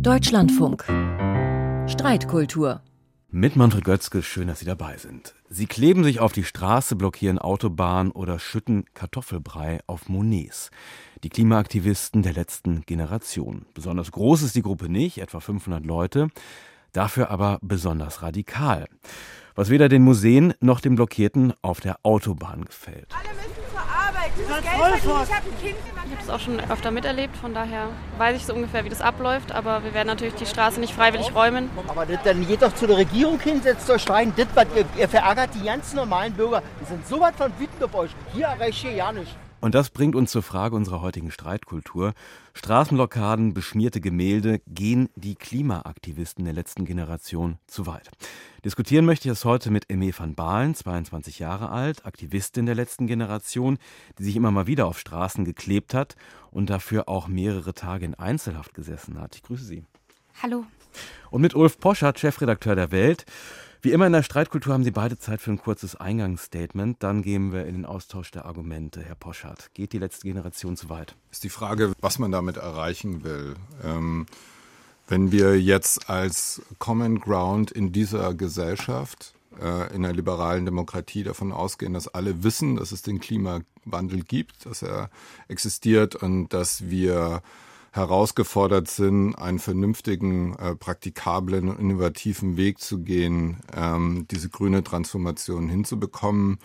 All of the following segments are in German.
Deutschlandfunk. Streitkultur. Mit Manfred Götzke, schön, dass Sie dabei sind. Sie kleben sich auf die Straße, blockieren Autobahnen oder schütten Kartoffelbrei auf Monets. Die Klimaaktivisten der letzten Generation. Besonders groß ist die Gruppe nicht, etwa 500 Leute, dafür aber besonders radikal. Was weder den Museen noch den Blockierten auf der Autobahn gefällt. Alle müssen zur Arbeit, dieses Geld verdienen. Ich habe es auch schon öfter miterlebt, von daher weiß ich so ungefähr, wie das abläuft. Aber wir werden natürlich die Straße nicht freiwillig räumen. Aber das dann geht doch zu der Regierung hinsetzt, euch rein. Das, was ihr, ihr verärgert die ganz normalen Bürger. Die sind so was von wütend auf euch. Hier erreicht ihr ja nicht. Und das bringt uns zur Frage unserer heutigen Streitkultur. Straßenblockaden, beschmierte Gemälde, gehen die Klimaaktivisten der letzten Generation zu weit? Diskutieren möchte ich es heute mit Emme van Baalen, 22 Jahre alt, Aktivistin der letzten Generation, die sich immer mal wieder auf Straßen geklebt hat und dafür auch mehrere Tage in Einzelhaft gesessen hat. Ich grüße Sie. Hallo. Und mit Ulf Poschert, Chefredakteur der Welt. Wie immer in der Streitkultur haben Sie beide Zeit für ein kurzes Eingangsstatement. Dann gehen wir in den Austausch der Argumente. Herr Poschardt, geht die letzte Generation zu weit? Ist die Frage, was man damit erreichen will. Ähm, wenn wir jetzt als Common Ground in dieser Gesellschaft, äh, in der liberalen Demokratie davon ausgehen, dass alle wissen, dass es den Klimawandel gibt, dass er existiert und dass wir herausgefordert sind, einen vernünftigen, äh, praktikablen und innovativen Weg zu gehen, ähm, diese grüne Transformation hinzubekommen,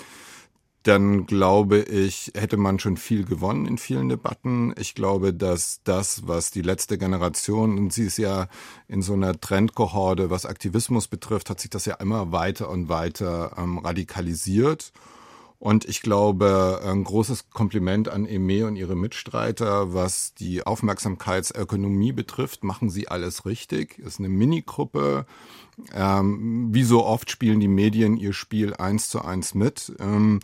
dann glaube ich, hätte man schon viel gewonnen in vielen Debatten. Ich glaube, dass das, was die letzte Generation, und sie ist ja in so einer Trendkohorde, was Aktivismus betrifft, hat sich das ja immer weiter und weiter ähm, radikalisiert. Und ich glaube, ein großes Kompliment an EME und ihre Mitstreiter, was die Aufmerksamkeitsökonomie betrifft, machen sie alles richtig. Ist eine Minigruppe. Ähm, wie so oft spielen die Medien ihr Spiel eins zu eins mit. Ähm,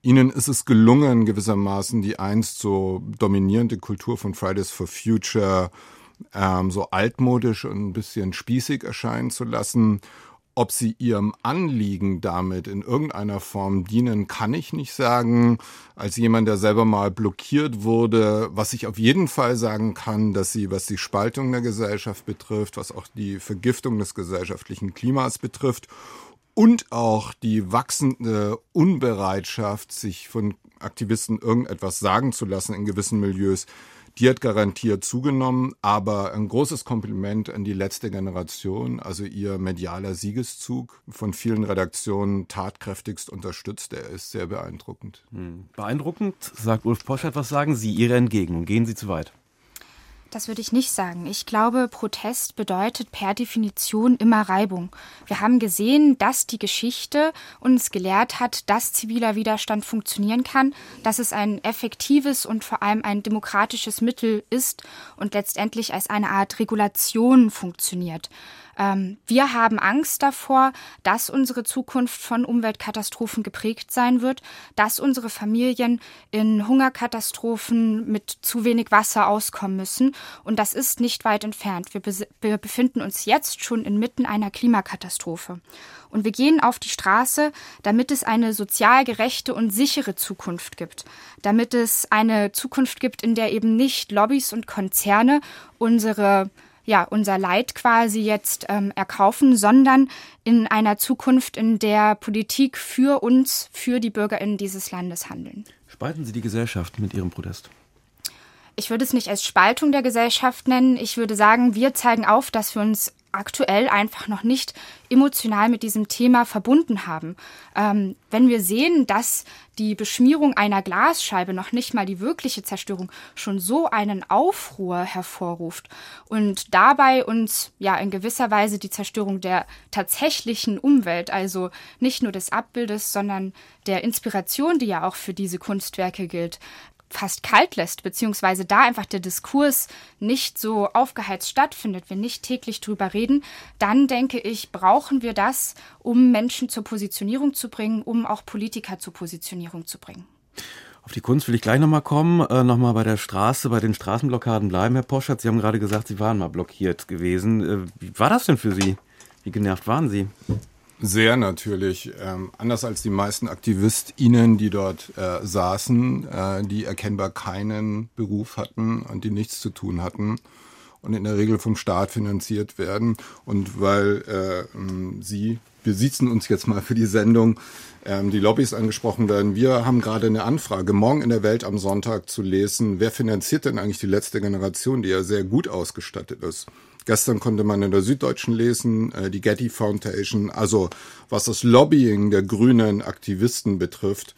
Ihnen ist es gelungen, gewissermaßen die einst so dominierende Kultur von Fridays for Future ähm, so altmodisch und ein bisschen spießig erscheinen zu lassen ob sie ihrem Anliegen damit in irgendeiner Form dienen, kann ich nicht sagen. Als jemand, der selber mal blockiert wurde, was ich auf jeden Fall sagen kann, dass sie, was die Spaltung der Gesellschaft betrifft, was auch die Vergiftung des gesellschaftlichen Klimas betrifft und auch die wachsende Unbereitschaft, sich von Aktivisten irgendetwas sagen zu lassen in gewissen Milieus, die hat garantiert zugenommen, aber ein großes Kompliment an die letzte Generation, also ihr medialer Siegeszug von vielen Redaktionen tatkräftigst unterstützt, der ist sehr beeindruckend. Hm. Beeindruckend, sagt Ulf Poschert. Was sagen Sie Ihre Entgegen? Gehen Sie zu weit? Das würde ich nicht sagen. Ich glaube, Protest bedeutet per Definition immer Reibung. Wir haben gesehen, dass die Geschichte uns gelehrt hat, dass ziviler Widerstand funktionieren kann, dass es ein effektives und vor allem ein demokratisches Mittel ist und letztendlich als eine Art Regulation funktioniert. Ähm, wir haben Angst davor, dass unsere Zukunft von Umweltkatastrophen geprägt sein wird, dass unsere Familien in Hungerkatastrophen mit zu wenig Wasser auskommen müssen. Und das ist nicht weit entfernt. Wir, wir befinden uns jetzt schon inmitten einer Klimakatastrophe. Und wir gehen auf die Straße, damit es eine sozial gerechte und sichere Zukunft gibt. Damit es eine Zukunft gibt, in der eben nicht Lobbys und Konzerne unsere ja, unser Leid quasi jetzt ähm, erkaufen, sondern in einer Zukunft, in der Politik für uns, für die BürgerInnen dieses Landes handeln. Spalten Sie die Gesellschaft mit Ihrem Protest? Ich würde es nicht als Spaltung der Gesellschaft nennen. Ich würde sagen, wir zeigen auf, dass wir uns aktuell einfach noch nicht emotional mit diesem Thema verbunden haben. Ähm, wenn wir sehen, dass die Beschmierung einer Glasscheibe noch nicht mal die wirkliche Zerstörung schon so einen Aufruhr hervorruft und dabei uns ja in gewisser Weise die Zerstörung der tatsächlichen Umwelt, also nicht nur des Abbildes, sondern der Inspiration, die ja auch für diese Kunstwerke gilt, fast kalt lässt, beziehungsweise da einfach der Diskurs nicht so aufgeheizt stattfindet, wir nicht täglich drüber reden, dann denke ich, brauchen wir das, um Menschen zur Positionierung zu bringen, um auch Politiker zur Positionierung zu bringen. Auf die Kunst will ich gleich nochmal kommen, äh, nochmal bei der Straße, bei den Straßenblockaden bleiben. Herr Poschert, Sie haben gerade gesagt, Sie waren mal blockiert gewesen. Äh, wie war das denn für Sie? Wie genervt waren Sie? Sehr natürlich. Ähm, anders als die meisten AktivistInnen, die dort äh, saßen, äh, die erkennbar keinen Beruf hatten und die nichts zu tun hatten. und in der Regel vom Staat finanziert werden. Und weil äh, Sie, wir sitzen uns jetzt mal für die Sendung, ähm, die Lobbys angesprochen werden. Wir haben gerade eine Anfrage, morgen in der Welt am Sonntag zu lesen, wer finanziert denn eigentlich die letzte Generation, die ja sehr gut ausgestattet ist. Gestern konnte man in der Süddeutschen lesen, äh, die Getty Foundation, also was das Lobbying der grünen Aktivisten betrifft,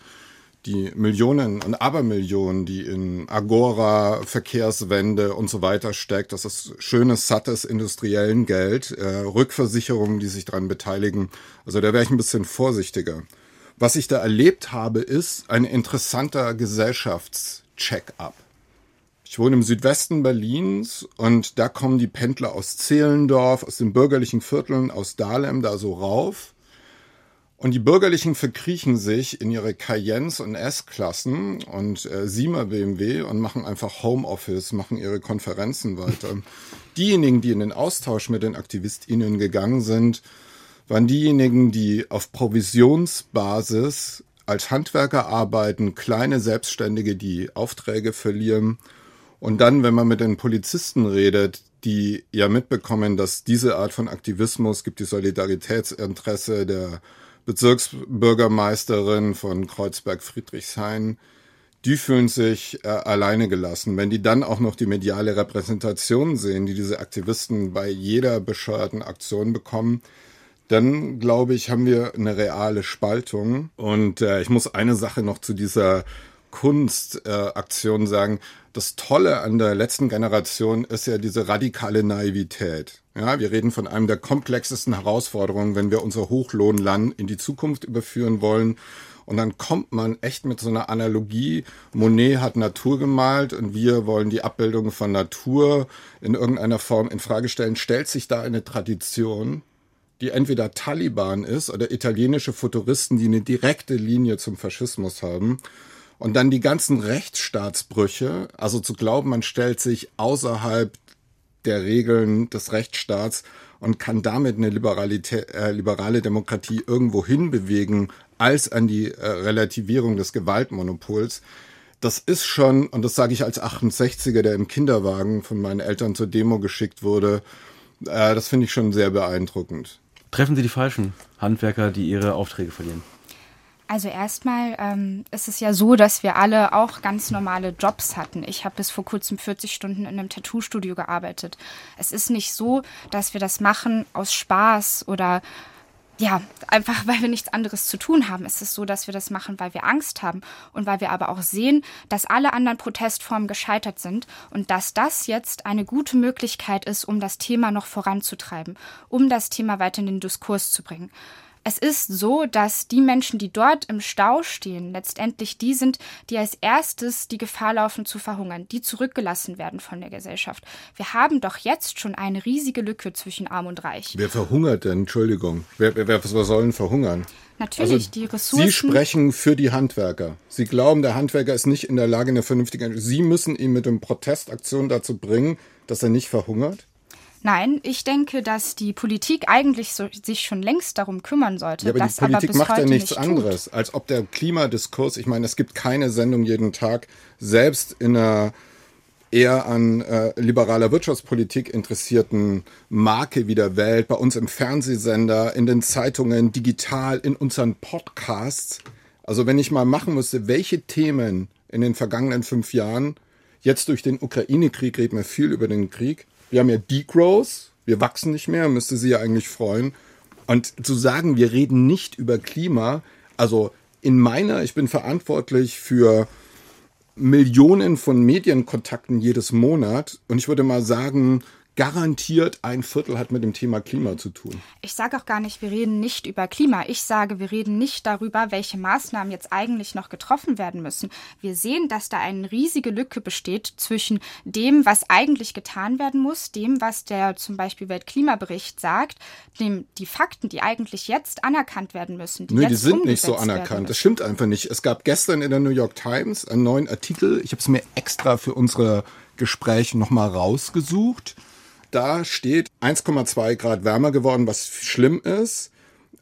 die Millionen und Abermillionen, die in Agora, Verkehrswende und so weiter steckt, das ist schönes, sattes industriellen Geld, äh, Rückversicherungen, die sich daran beteiligen. Also da wäre ich ein bisschen vorsichtiger. Was ich da erlebt habe, ist ein interessanter Gesellschaftscheck-up. Ich wohne im Südwesten Berlins und da kommen die Pendler aus Zehlendorf, aus den bürgerlichen Vierteln, aus Dahlem da so rauf. Und die Bürgerlichen verkriechen sich in ihre Cayennes und S-Klassen und äh, Siemer BMW und machen einfach Homeoffice, machen ihre Konferenzen weiter. diejenigen, die in den Austausch mit den AktivistInnen gegangen sind, waren diejenigen, die auf Provisionsbasis als Handwerker arbeiten, kleine Selbstständige, die Aufträge verlieren und dann, wenn man mit den Polizisten redet, die ja mitbekommen, dass diese Art von Aktivismus gibt die Solidaritätsinteresse der Bezirksbürgermeisterin von Kreuzberg Friedrichshain, die fühlen sich äh, alleine gelassen. Wenn die dann auch noch die mediale Repräsentation sehen, die diese Aktivisten bei jeder bescheuerten Aktion bekommen, dann glaube ich, haben wir eine reale Spaltung. Und äh, ich muss eine Sache noch zu dieser Kunstaktion äh, sagen. Das Tolle an der letzten Generation ist ja diese radikale Naivität. Ja, wir reden von einem der komplexesten Herausforderungen, wenn wir unser Hochlohnland in die Zukunft überführen wollen. Und dann kommt man echt mit so einer Analogie. Monet hat Natur gemalt und wir wollen die Abbildung von Natur in irgendeiner Form in Frage stellen. Stellt sich da eine Tradition, die entweder Taliban ist oder italienische Futuristen, die eine direkte Linie zum Faschismus haben. Und dann die ganzen Rechtsstaatsbrüche, also zu glauben, man stellt sich außerhalb der Regeln des Rechtsstaats und kann damit eine Liberalität, äh, liberale Demokratie irgendwo hinbewegen als an die äh, Relativierung des Gewaltmonopols. Das ist schon, und das sage ich als 68er, der im Kinderwagen von meinen Eltern zur Demo geschickt wurde, äh, das finde ich schon sehr beeindruckend. Treffen Sie die falschen Handwerker, die ihre Aufträge verlieren? Also erstmal ähm, ist es ja so, dass wir alle auch ganz normale Jobs hatten. Ich habe bis vor kurzem 40 Stunden in einem Tattoo-Studio gearbeitet. Es ist nicht so, dass wir das machen aus Spaß oder ja, einfach weil wir nichts anderes zu tun haben. Es ist so, dass wir das machen, weil wir Angst haben und weil wir aber auch sehen, dass alle anderen Protestformen gescheitert sind und dass das jetzt eine gute Möglichkeit ist, um das Thema noch voranzutreiben, um das Thema weiter in den Diskurs zu bringen. Es ist so, dass die Menschen, die dort im Stau stehen, letztendlich die sind, die als erstes die Gefahr laufen zu verhungern, die zurückgelassen werden von der Gesellschaft. Wir haben doch jetzt schon eine riesige Lücke zwischen Arm und Reich. Wer verhungert denn? Entschuldigung. Wer, wer, wer sollen verhungern? Natürlich, also, die Ressourcen. Sie sprechen für die Handwerker. Sie glauben, der Handwerker ist nicht in der Lage, eine vernünftige. Sie müssen ihn mit dem Protestaktion dazu bringen, dass er nicht verhungert? Nein, ich denke, dass die Politik eigentlich so, sich schon längst darum kümmern sollte. Ja, aber die Politik aber macht ja nichts nicht anderes, als ob der Klimadiskurs, ich meine, es gibt keine Sendung jeden Tag, selbst in einer eher an äh, liberaler Wirtschaftspolitik interessierten Marke wie der Welt, bei uns im Fernsehsender, in den Zeitungen, digital, in unseren Podcasts. Also wenn ich mal machen müsste, welche Themen in den vergangenen fünf Jahren, jetzt durch den Ukraine-Krieg reden wir viel über den Krieg, wir haben ja Degrowth, wir wachsen nicht mehr, müsste sie ja eigentlich freuen. Und zu sagen, wir reden nicht über Klima, also in meiner, ich bin verantwortlich für Millionen von Medienkontakten jedes Monat und ich würde mal sagen, garantiert ein Viertel hat mit dem Thema Klima zu tun. Ich sage auch gar nicht, wir reden nicht über Klima. Ich sage, wir reden nicht darüber, welche Maßnahmen jetzt eigentlich noch getroffen werden müssen. Wir sehen, dass da eine riesige Lücke besteht zwischen dem, was eigentlich getan werden muss, dem, was der zum Beispiel Weltklimabericht sagt, dem die Fakten, die eigentlich jetzt anerkannt werden müssen. Die Nö, die sind nicht so anerkannt. Das stimmt einfach nicht. Es gab gestern in der New York Times einen neuen Artikel. Ich habe es mir extra für unsere Gespräche nochmal rausgesucht. Da steht 1,2 Grad wärmer geworden, was schlimm ist.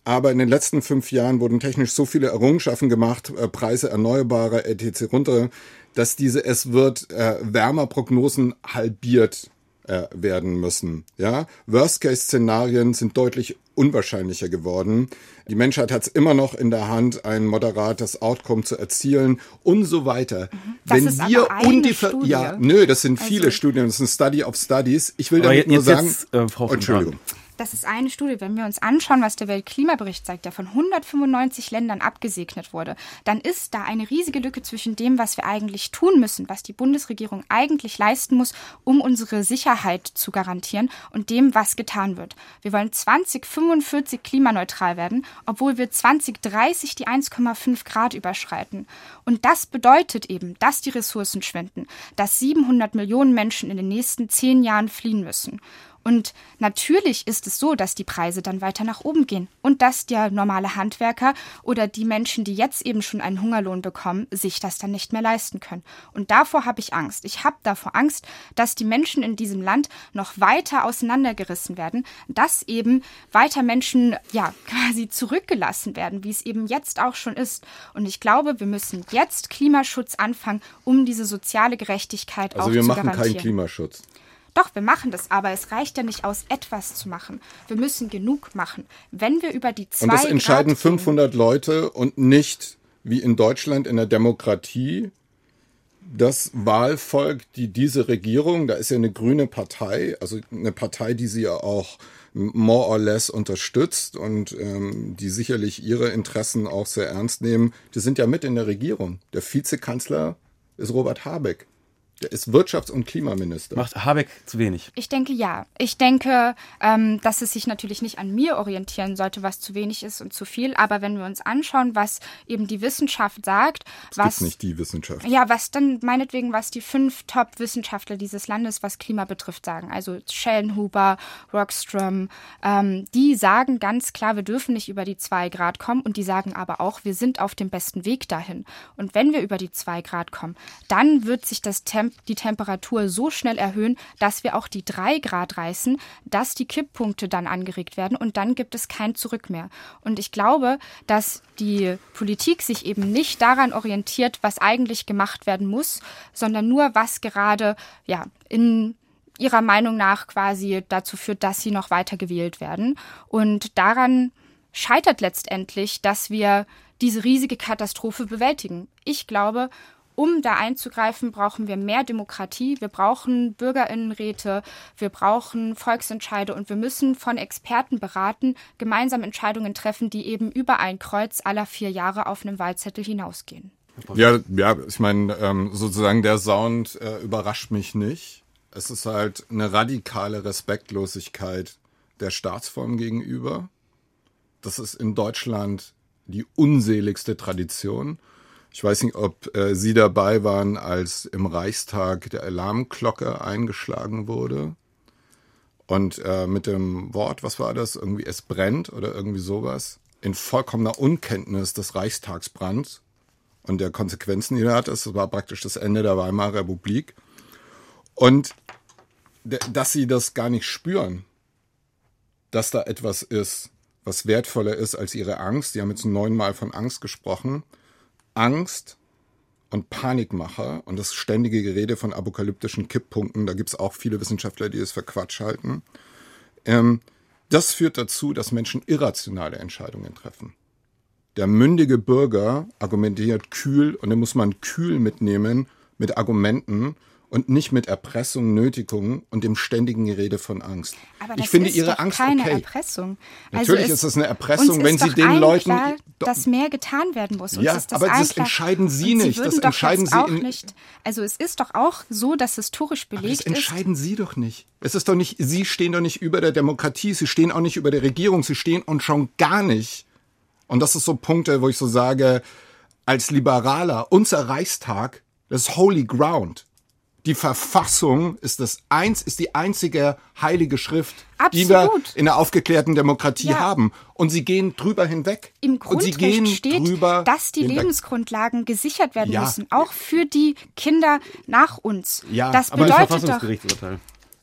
Aber in den letzten fünf Jahren wurden technisch so viele Errungenschaften gemacht, äh, Preise erneuerbarer, etc. runter, dass diese es wird äh, Wärmerprognosen halbiert äh, werden müssen. Ja, Worst-Case-Szenarien sind deutlich unwahrscheinlicher geworden. Die Menschheit hat es immer noch in der Hand, ein moderates Outcome zu erzielen und so weiter. Mhm. Das Wenn ist wir undiffer ja, nö, das sind viele Also- Studien, das ist ein Study of Studies. Ich will damit nur jetzt- sagen, jetzt, äh, Frau Entschuldigung. Das ist eine Studie. Wenn wir uns anschauen, was der Weltklimabericht sagt, der von 195 Ländern abgesegnet wurde, dann ist da eine riesige Lücke zwischen dem, was wir eigentlich tun müssen, was die Bundesregierung eigentlich leisten muss, um unsere Sicherheit zu garantieren und dem, was getan wird. Wir wollen 2045 klimaneutral werden, obwohl wir 2030 die 1,5 Grad überschreiten. Und das bedeutet eben, dass die Ressourcen schwinden, dass 700 Millionen Menschen in den nächsten zehn Jahren fliehen müssen. Und natürlich ist es so, dass die Preise dann weiter nach oben gehen und dass der normale Handwerker oder die Menschen, die jetzt eben schon einen Hungerlohn bekommen, sich das dann nicht mehr leisten können. Und davor habe ich Angst. Ich habe davor Angst, dass die Menschen in diesem Land noch weiter auseinandergerissen werden, dass eben weiter Menschen ja quasi zurückgelassen werden, wie es eben jetzt auch schon ist. Und ich glaube, wir müssen jetzt Klimaschutz anfangen, um diese soziale Gerechtigkeit auch Also wir zu machen garantieren. keinen Klimaschutz. Doch, wir machen das, aber es reicht ja nicht aus, etwas zu machen. Wir müssen genug machen. Wenn wir über die zwei Und das entscheiden Grad gehen- 500 Leute und nicht wie in Deutschland in der Demokratie das Wahlvolk, die diese Regierung, da ist ja eine grüne Partei, also eine Partei, die sie ja auch more or less unterstützt und ähm, die sicherlich ihre Interessen auch sehr ernst nehmen, die sind ja mit in der Regierung. Der Vizekanzler ist Robert Habeck. Der ist Wirtschafts- und Klimaminister. Macht Habeck zu wenig. Ich denke ja. Ich denke, ähm, dass es sich natürlich nicht an mir orientieren sollte, was zu wenig ist und zu viel. Aber wenn wir uns anschauen, was eben die Wissenschaft sagt, Es was gibt nicht die Wissenschaft. Ja, was dann meinetwegen, was die fünf Top-Wissenschaftler dieses Landes, was Klima betrifft, sagen. Also Schellenhuber, Rockström, ähm, die sagen ganz klar, wir dürfen nicht über die zwei Grad kommen und die sagen aber auch, wir sind auf dem besten Weg dahin. Und wenn wir über die zwei Grad kommen, dann wird sich das Die Temperatur so schnell erhöhen, dass wir auch die drei Grad reißen, dass die Kipppunkte dann angeregt werden und dann gibt es kein Zurück mehr. Und ich glaube, dass die Politik sich eben nicht daran orientiert, was eigentlich gemacht werden muss, sondern nur, was gerade ja in ihrer Meinung nach quasi dazu führt, dass sie noch weiter gewählt werden. Und daran scheitert letztendlich, dass wir diese riesige Katastrophe bewältigen. Ich glaube, um da einzugreifen, brauchen wir mehr Demokratie, wir brauchen Bürgerinnenräte, wir brauchen Volksentscheide und wir müssen von Experten beraten, gemeinsam Entscheidungen treffen, die eben über ein Kreuz aller vier Jahre auf einem Wahlzettel hinausgehen. Ja, ja, ich meine, ähm, sozusagen der Sound äh, überrascht mich nicht. Es ist halt eine radikale Respektlosigkeit der Staatsform gegenüber. Das ist in Deutschland die unseligste Tradition. Ich weiß nicht, ob äh, Sie dabei waren, als im Reichstag der Alarmglocke eingeschlagen wurde. Und äh, mit dem Wort, was war das? Irgendwie es brennt oder irgendwie sowas. In vollkommener Unkenntnis des Reichstagsbrands und der Konsequenzen, die er hat. Das war praktisch das Ende der Weimarer Republik. Und dass sie das gar nicht spüren, dass da etwas ist, was wertvoller ist als ihre Angst. Die haben jetzt neunmal von Angst gesprochen. Angst und Panikmacher und das ständige Gerede von apokalyptischen Kipppunkten, da gibt es auch viele Wissenschaftler, die es für Quatsch halten. Ähm, das führt dazu, dass Menschen irrationale Entscheidungen treffen. Der mündige Bürger argumentiert kühl und den muss man kühl mitnehmen mit Argumenten und nicht mit Erpressung, Nötigung und dem ständigen Gerede von Angst. Aber ich das finde ist ihre doch Angst keine okay. Erpressung. Natürlich Also ist es eine Erpressung, wenn ist sie den Leuten- klar, dass mehr getan werden muss. Uns Ja, ist das aber das klar. entscheiden Sie Und nicht. Sie Das entscheiden Sie auch nicht. Also es ist doch auch so, dass historisch belegt das ist. entscheiden Sie doch nicht. Es ist doch nicht, Sie stehen doch nicht über der Demokratie, Sie stehen auch nicht über der Regierung, Sie stehen und schon gar nicht. Und das ist so Punkte, wo ich so sage, als Liberaler, unser Reichstag, das ist Holy Ground. Die Verfassung ist das eins, ist die einzige heilige Schrift, die wir Absolut. in der aufgeklärten Demokratie Ja. haben. Und sie gehen drüber hinweg. Im und sie gehen Grundrecht steht, drüber dass die hinweg. Lebensgrundlagen gesichert werden Ja. müssen, auch für die Kinder nach uns. Ja, das Aber bedeutet doch, Verfassungsgerichtsurteil.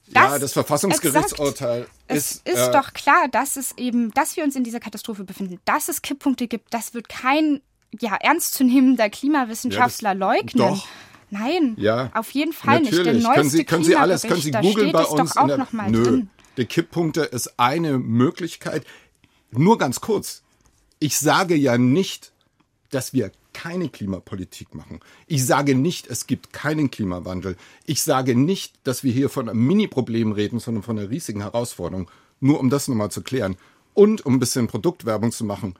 Ja, das- das Verfassungsgerichtsurteil Es ist, ist äh, doch klar, dass es eben, dass wir uns in dieser Katastrophe befinden, dass es Kipppunkte gibt, das wird kein ja, ernstzunehmender Klimawissenschaftler Ja, das- leugnen. doch. Nein, ja, auf jeden Fall natürlich. nicht. Der neueste können Sie, können Sie alles, können Sie googeln bei uns? Doch auch der, noch mal nö, drin. die Kipppunkte ist eine Möglichkeit. Nur ganz kurz. Ich sage ja nicht, dass wir keine Klimapolitik machen. Ich sage nicht, es gibt keinen Klimawandel. Ich sage nicht, dass wir hier von einem Mini-Problem reden, sondern von einer riesigen Herausforderung. Nur um das nochmal zu klären. Und um ein bisschen Produktwerbung zu machen.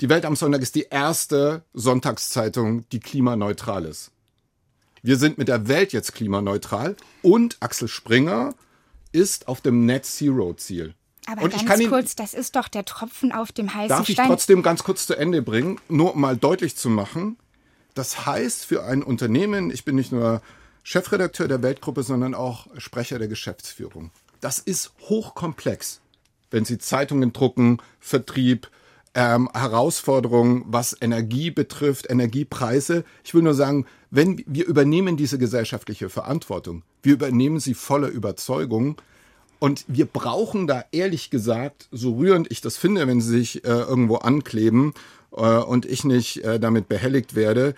Die Welt am Sonntag ist die erste Sonntagszeitung, die klimaneutral ist. Wir sind mit der Welt jetzt klimaneutral und Axel Springer ist auf dem Net Zero Ziel. Aber und ganz ich kann ihn, kurz, das ist doch der Tropfen auf dem heißen Darf ich Stein. trotzdem ganz kurz zu Ende bringen, nur um mal deutlich zu machen, das heißt für ein Unternehmen, ich bin nicht nur Chefredakteur der Weltgruppe, sondern auch Sprecher der Geschäftsführung. Das ist hochkomplex, wenn Sie Zeitungen drucken, Vertrieb, ähm, Herausforderungen, was Energie betrifft, Energiepreise. Ich will nur sagen, wenn wir übernehmen diese gesellschaftliche Verantwortung, wir übernehmen sie voller Überzeugung, und wir brauchen da ehrlich gesagt, so rührend ich das finde, wenn sie sich äh, irgendwo ankleben äh, und ich nicht äh, damit behelligt werde,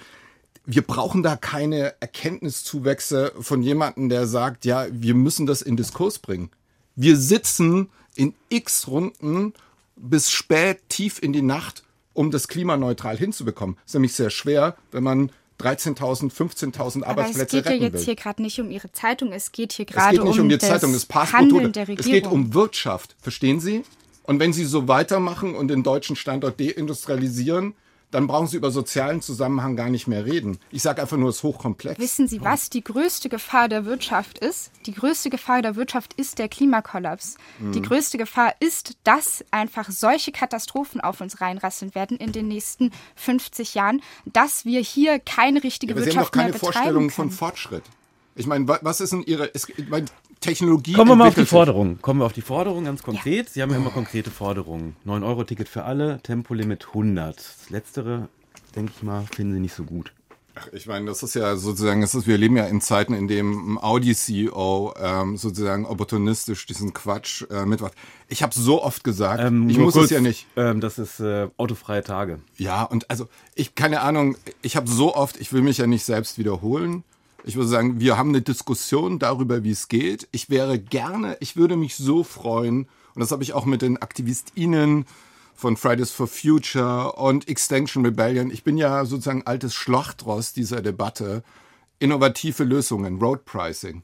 wir brauchen da keine Erkenntniszuwächse von jemandem, der sagt, ja, wir müssen das in Diskurs bringen. Wir sitzen in x Runden bis spät tief in die Nacht, um das klimaneutral hinzubekommen. Das ist nämlich sehr schwer, wenn man 13.000, 15.000 Aber Arbeitsplätze es geht ja retten jetzt will. hier gerade nicht um Ihre Zeitung, es geht hier Es gerade geht nicht um, um die Zeitung, das passt Handeln der Es Regierung. geht um Wirtschaft, verstehen Sie? Und wenn Sie so weitermachen und den deutschen Standort deindustrialisieren, dann brauchen Sie über sozialen Zusammenhang gar nicht mehr reden. Ich sage einfach nur, es ist hochkomplex. Wissen Sie, was die größte Gefahr der Wirtschaft ist? Die größte Gefahr der Wirtschaft ist der Klimakollaps. Mhm. Die größte Gefahr ist, dass einfach solche Katastrophen auf uns reinrasseln werden in den nächsten 50 Jahren, dass wir hier keine richtige Aber Sie haben doch Wirtschaft mehr keine betreiben Vorstellung von Fortschritt. Ich meine, wa- was ist denn Ihre es, ich meine, Technologie? Kommen wir mal auf die. Forderung. Kommen wir auf die Forderung ganz konkret. Sie haben ja immer konkrete Forderungen. 9-Euro-Ticket für alle, Tempolimit 100. Das Letztere, denke ich mal, finden Sie nicht so gut. Ach, Ich meine, das ist ja sozusagen, das ist, wir leben ja in Zeiten, in dem ein Audi-CEO ähm, sozusagen opportunistisch diesen Quatsch äh, mitmacht. Ich habe so oft gesagt, Ähm, ich muss kurz, es ja nicht. Ähm, das ist äh, autofreie Tage. Ja, und also ich keine Ahnung, ich habe so oft, ich will mich ja nicht selbst wiederholen. Ich würde sagen, wir haben eine Diskussion darüber, wie es geht. Ich wäre gerne, ich würde mich so freuen, und das habe ich auch mit den AktivistInnen von Fridays for Future und Extinction Rebellion. Ich bin ja sozusagen altes Schlachtross dieser Debatte. Innovative Lösungen, Road Pricing.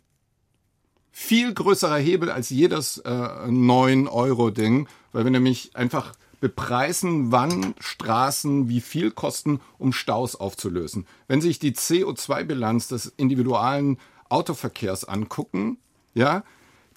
Viel größerer Hebel als jedes äh, 9-Euro-Ding, weil wir nämlich einfach bepreisen, wann Straßen wie viel kosten, um Staus aufzulösen. Wenn sich die CO2-Bilanz des individualen Autoverkehrs angucken, ja,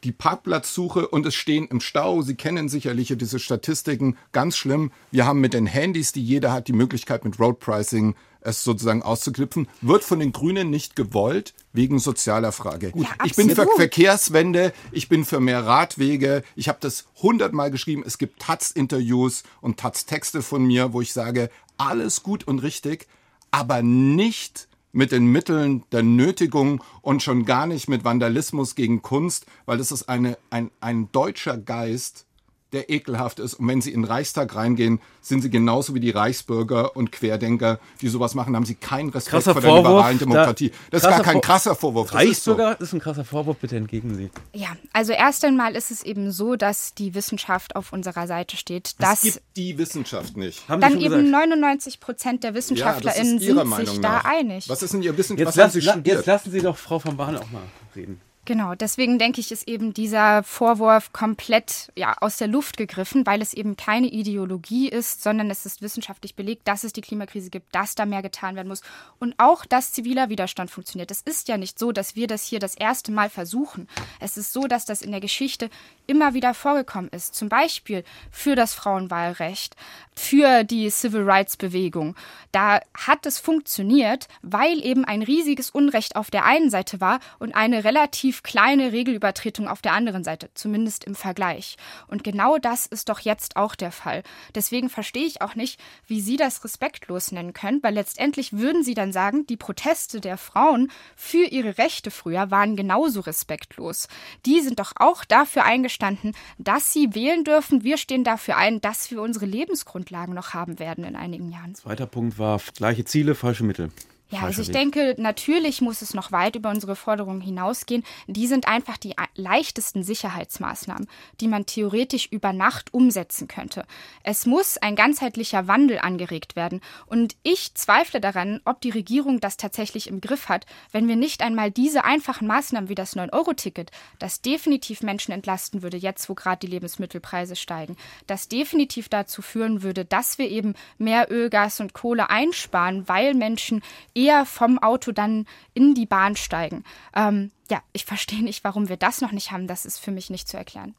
die Parkplatzsuche und es stehen im Stau. Sie kennen sicherlich diese Statistiken. Ganz schlimm. Wir haben mit den Handys, die jeder hat, die Möglichkeit mit Road Pricing es sozusagen auszuknüpfen. Wird von den Grünen nicht gewollt wegen sozialer Frage. Ja, ich bin für. Verkehrswende, ich bin für mehr Radwege. Ich habe das hundertmal geschrieben. Es gibt Taz-Interviews und Taz-Texte von mir, wo ich sage, alles gut und richtig, aber nicht mit den Mitteln der Nötigung und schon gar nicht mit Vandalismus gegen Kunst, weil das ist eine, ein, ein deutscher Geist, der ekelhaft ist. Und wenn Sie in den Reichstag reingehen, sind Sie genauso wie die Reichsbürger und Querdenker, die sowas machen, haben Sie keinen Respekt Krasser vor der Vorwurf, liberalen Demokratie. Das ist gar kein krasser Vorwurf. Das ist so. Reichsbürger ist ein krasser Vorwurf, bitte entgegen Sie. Ja, also erst einmal ist es eben so, dass die Wissenschaft auf unserer Seite steht, Es dass gibt die Wissenschaft nicht. Haben dann eben gesagt. 99 Prozent der Ja, das WissenschaftlerInnen Ihrer sind Meinung sich nach. da einig. Was ist denn Ihr Wissenschaft? Jetzt, lass, jetzt lassen Sie doch Frau von Bahn auch mal reden. Genau, deswegen denke ich, ist eben dieser Vorwurf komplett ja, aus der Luft gegriffen, weil es eben keine Ideologie ist, sondern es ist wissenschaftlich belegt, dass es die Klimakrise gibt, dass da mehr getan werden muss und auch, dass ziviler Widerstand funktioniert. Es ist ja nicht so, dass wir das hier das erste Mal versuchen. Es ist so, dass das in der Geschichte immer wieder vorgekommen ist. Zum Beispiel für das Frauenwahlrecht, für die Civil Rights Bewegung. Da hat es funktioniert, weil eben ein riesiges Unrecht auf der einen Seite war und eine relativ kleine Regelübertretung auf der anderen Seite, zumindest im Vergleich. Und genau das ist doch jetzt auch der Fall. Deswegen verstehe ich auch nicht, wie Sie das respektlos nennen können, weil letztendlich würden Sie dann sagen, die Proteste der Frauen für ihre Rechte früher waren genauso respektlos. Die sind doch auch dafür eingestanden, dass sie wählen dürfen. Wir stehen dafür ein, dass wir unsere Lebensgrundlagen noch haben werden in einigen Jahren. Zweiter Punkt war gleiche Ziele, falsche Mittel. Ja, also ich denke, natürlich muss es noch weit über unsere Forderungen hinausgehen. Die sind einfach die leichtesten Sicherheitsmaßnahmen, die man theoretisch über Nacht umsetzen könnte. Es muss ein ganzheitlicher Wandel angeregt werden. Und ich zweifle daran, ob die Regierung das tatsächlich im Griff hat, wenn wir nicht einmal diese einfachen Maßnahmen wie das 9-Euro-Ticket, das definitiv Menschen entlasten würde, jetzt wo gerade die Lebensmittelpreise steigen, das definitiv dazu führen würde, dass wir eben mehr Öl, Gas und Kohle einsparen, weil Menschen eher vom Auto dann in die Bahn steigen. Ähm, ja, ich verstehe nicht, warum wir das noch nicht haben. Das ist für mich nicht zu erklären.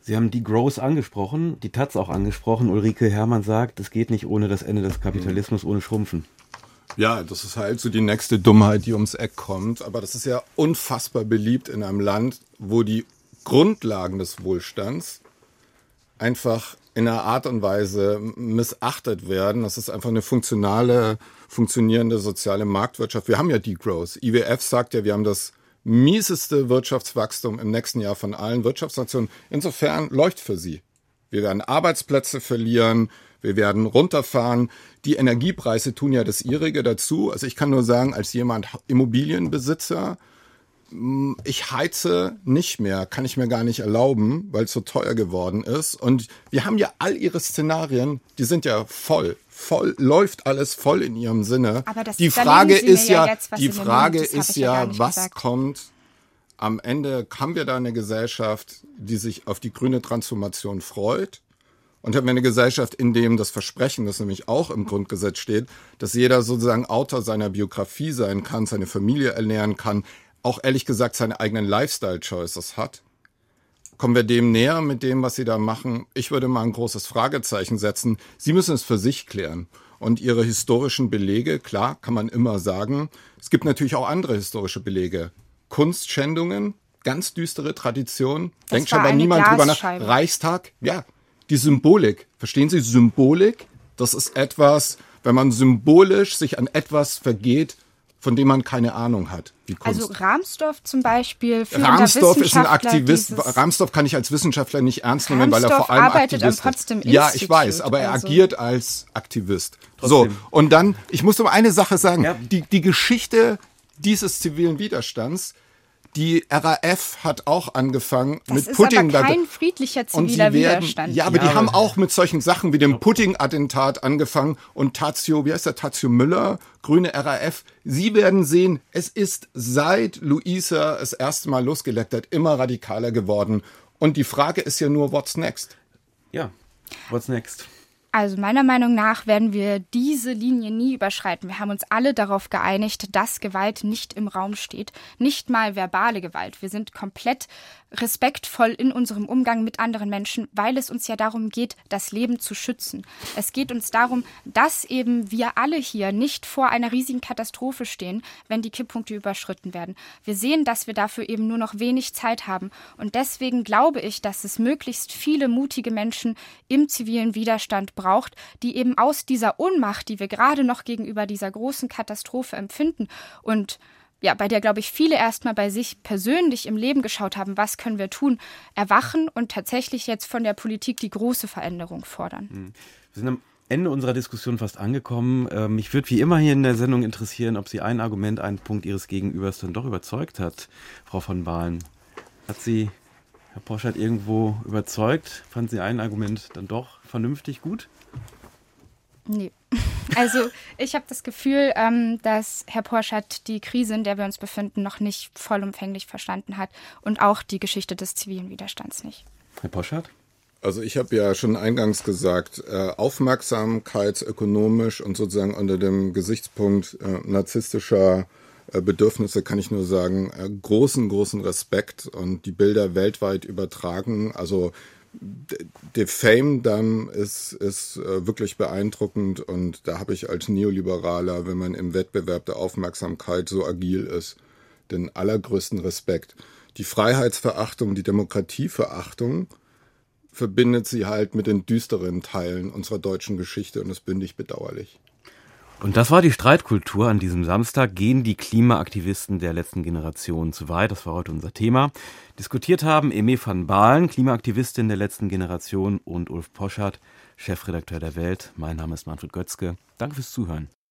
Sie haben die Growth angesprochen, die Taz auch angesprochen. Ulrike Herrmann sagt, es geht nicht ohne das Ende des Kapitalismus, ohne Schrumpfen. Ja, das ist halt so die nächste Dummheit, die ums Eck kommt. Aber das ist ja unfassbar beliebt in einem Land, wo die Grundlagen des Wohlstands einfach in einer Art und Weise missachtet werden. Das ist einfach eine funktionale, funktionierende soziale Marktwirtschaft. Wir haben ja Degrowth. IWF sagt ja, wir haben das mieseste Wirtschaftswachstum im nächsten Jahr von allen Wirtschaftsnationen. Insofern läuft für sie. Wir werden Arbeitsplätze verlieren, wir werden runterfahren. Die Energiepreise tun ja das ihrige dazu. Also ich kann nur sagen, als jemand Immobilienbesitzer, ich heize nicht mehr, kann ich mir gar nicht erlauben, weil es so teuer geworden ist. Und wir haben ja all ihre Szenarien, die sind ja voll, voll, läuft alles voll in ihrem Sinne. Aber das, die Frage ist ja, ja jetzt, die Frage ist ja, was gesagt. kommt am Ende? Haben wir da eine Gesellschaft, die sich auf die grüne Transformation freut? Und haben wir eine Gesellschaft, in dem das Versprechen, das nämlich auch im Grundgesetz steht, dass jeder sozusagen Autor seiner Biografie sein kann, seine Familie ernähren kann, auch ehrlich gesagt seine eigenen Lifestyle-Choices hat. Kommen wir dem näher mit dem, was Sie da machen? Ich würde mal ein großes Fragezeichen setzen. Sie müssen es für sich klären. Und Ihre historischen Belege, klar, kann man immer sagen. Es gibt natürlich auch andere historische Belege. Kunstschändungen, ganz düstere Tradition. Das Denkt schon aber niemand drüber nach. Reichstag, ja. Die Symbolik. Verstehen Sie Symbolik? Das ist etwas, wenn man symbolisch sich an etwas vergeht, von dem man keine Ahnung hat. Wie Kunst. Also Rahmsdorf zum Beispiel. Rahmsdorf ist ein Aktivist. Rahmsdorf kann ich als Wissenschaftler nicht ernst nehmen, weil er vor allem arbeitet Aktivist am Potsdam ist. Ja, ich weiß, aber er also. agiert als Aktivist. Trotzdem. So, und dann, ich muss nur eine Sache sagen. Ja. Die, die Geschichte dieses zivilen Widerstands die RAF hat auch angefangen das mit Pudding. Das ist aber kein friedlicher ziviler werden, Widerstand. Ja, aber ja, die haben auch mit solchen Sachen wie dem Pudding-Attentat angefangen und Tazio, wie heißt der, Tazio Müller, grüne RAF. Sie werden sehen, es ist seit Luisa das erste Mal losgeleckt hat, immer radikaler geworden. Und die Frage ist ja nur, what's next? Ja, what's next? Also meiner Meinung nach werden wir diese Linie nie überschreiten. Wir haben uns alle darauf geeinigt, dass Gewalt nicht im Raum steht. Nicht mal verbale Gewalt. Wir sind komplett respektvoll in unserem Umgang mit anderen Menschen, weil es uns ja darum geht, das Leben zu schützen. Es geht uns darum, dass eben wir alle hier nicht vor einer riesigen Katastrophe stehen, wenn die Kipppunkte überschritten werden. Wir sehen, dass wir dafür eben nur noch wenig Zeit haben. Und deswegen glaube ich, dass es möglichst viele mutige Menschen im zivilen Widerstand die eben aus dieser Ohnmacht, die wir gerade noch gegenüber dieser großen Katastrophe empfinden und ja, bei der, glaube ich, viele erstmal bei sich persönlich im Leben geschaut haben, was können wir tun, erwachen und tatsächlich jetzt von der Politik die große Veränderung fordern. Hm. Wir sind am Ende unserer Diskussion fast angekommen. Ähm, mich würde wie immer hier in der Sendung interessieren, ob Sie ein Argument, einen Punkt Ihres Gegenübers dann doch überzeugt hat, Frau von Bahlen. Hat Sie Herr Poschert irgendwo überzeugt? Fanden Sie ein Argument dann doch vernünftig gut? Nee. Also ich habe das Gefühl, ähm, dass Herr Porschat die Krise, in der wir uns befinden, noch nicht vollumfänglich verstanden hat und auch die Geschichte des zivilen Widerstands nicht. Herr Porschat? Also ich habe ja schon eingangs gesagt, äh, aufmerksamkeitsökonomisch und sozusagen unter dem Gesichtspunkt äh, narzisstischer äh, Bedürfnisse kann ich nur sagen, äh, großen, großen Respekt und die Bilder weltweit übertragen. Also der Fame-Damm ist, ist äh, wirklich beeindruckend und da habe ich als Neoliberaler, wenn man im Wettbewerb der Aufmerksamkeit so agil ist, den allergrößten Respekt. Die Freiheitsverachtung, die Demokratieverachtung verbindet sie halt mit den düsteren Teilen unserer deutschen Geschichte und das ich bedauerlich. Und das war die Streitkultur an diesem Samstag. Gehen die Klimaaktivisten der letzten Generation zu weit? Das war heute unser Thema. Diskutiert haben Eme van Baalen, Klimaaktivistin der letzten Generation, und Ulf Poschardt, Chefredakteur der Welt. Mein Name ist Manfred Götzke. Danke fürs Zuhören.